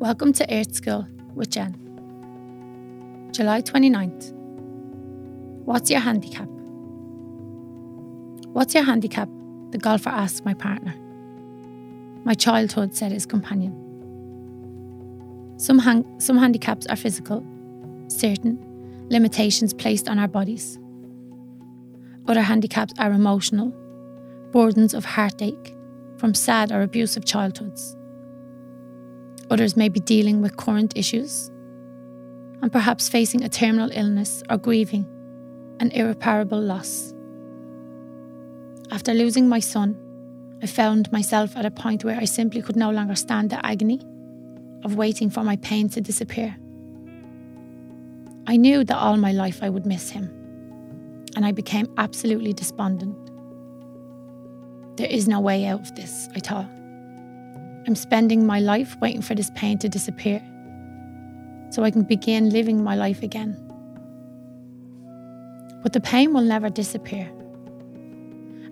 Welcome to Earth School with Jen. July 29th. What's your handicap? What's your handicap? The golfer asked my partner. My childhood, said his companion. Some, some handicaps are physical, certain limitations placed on our bodies. Other handicaps are emotional, burdens of heartache from sad or abusive childhoods. Others may be dealing with current issues and perhaps facing a terminal illness or grieving an irreparable loss. After losing my son, I found myself at a point where I simply could no longer stand the agony of waiting for my pain to disappear. I knew that all my life I would miss him, and I became absolutely despondent. There is no way out of this, I thought. I'm spending my life waiting for this pain to disappear so I can begin living my life again. But the pain will never disappear,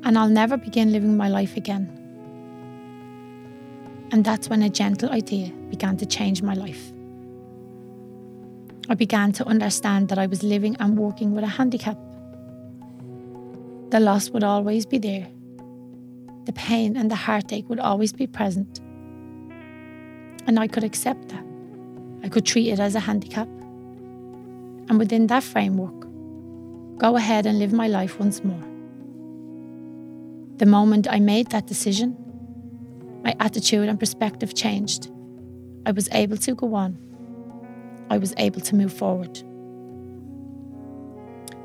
and I'll never begin living my life again. And that's when a gentle idea began to change my life. I began to understand that I was living and working with a handicap. The loss would always be there. The pain and the heartache would always be present. And I could accept that. I could treat it as a handicap. And within that framework, go ahead and live my life once more. The moment I made that decision, my attitude and perspective changed. I was able to go on. I was able to move forward.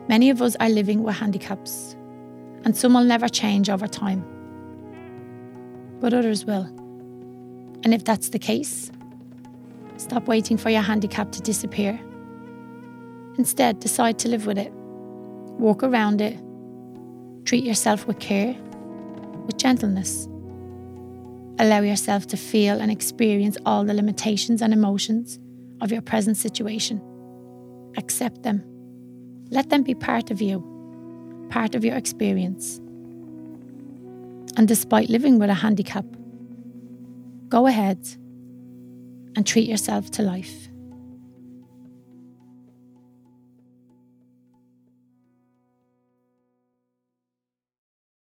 Many of us are living with handicaps, and some will never change over time. But others will. And if that's the case, stop waiting for your handicap to disappear. Instead, decide to live with it. Walk around it. Treat yourself with care, with gentleness. Allow yourself to feel and experience all the limitations and emotions of your present situation. Accept them. Let them be part of you, part of your experience. And despite living with a handicap, go ahead and treat yourself to life.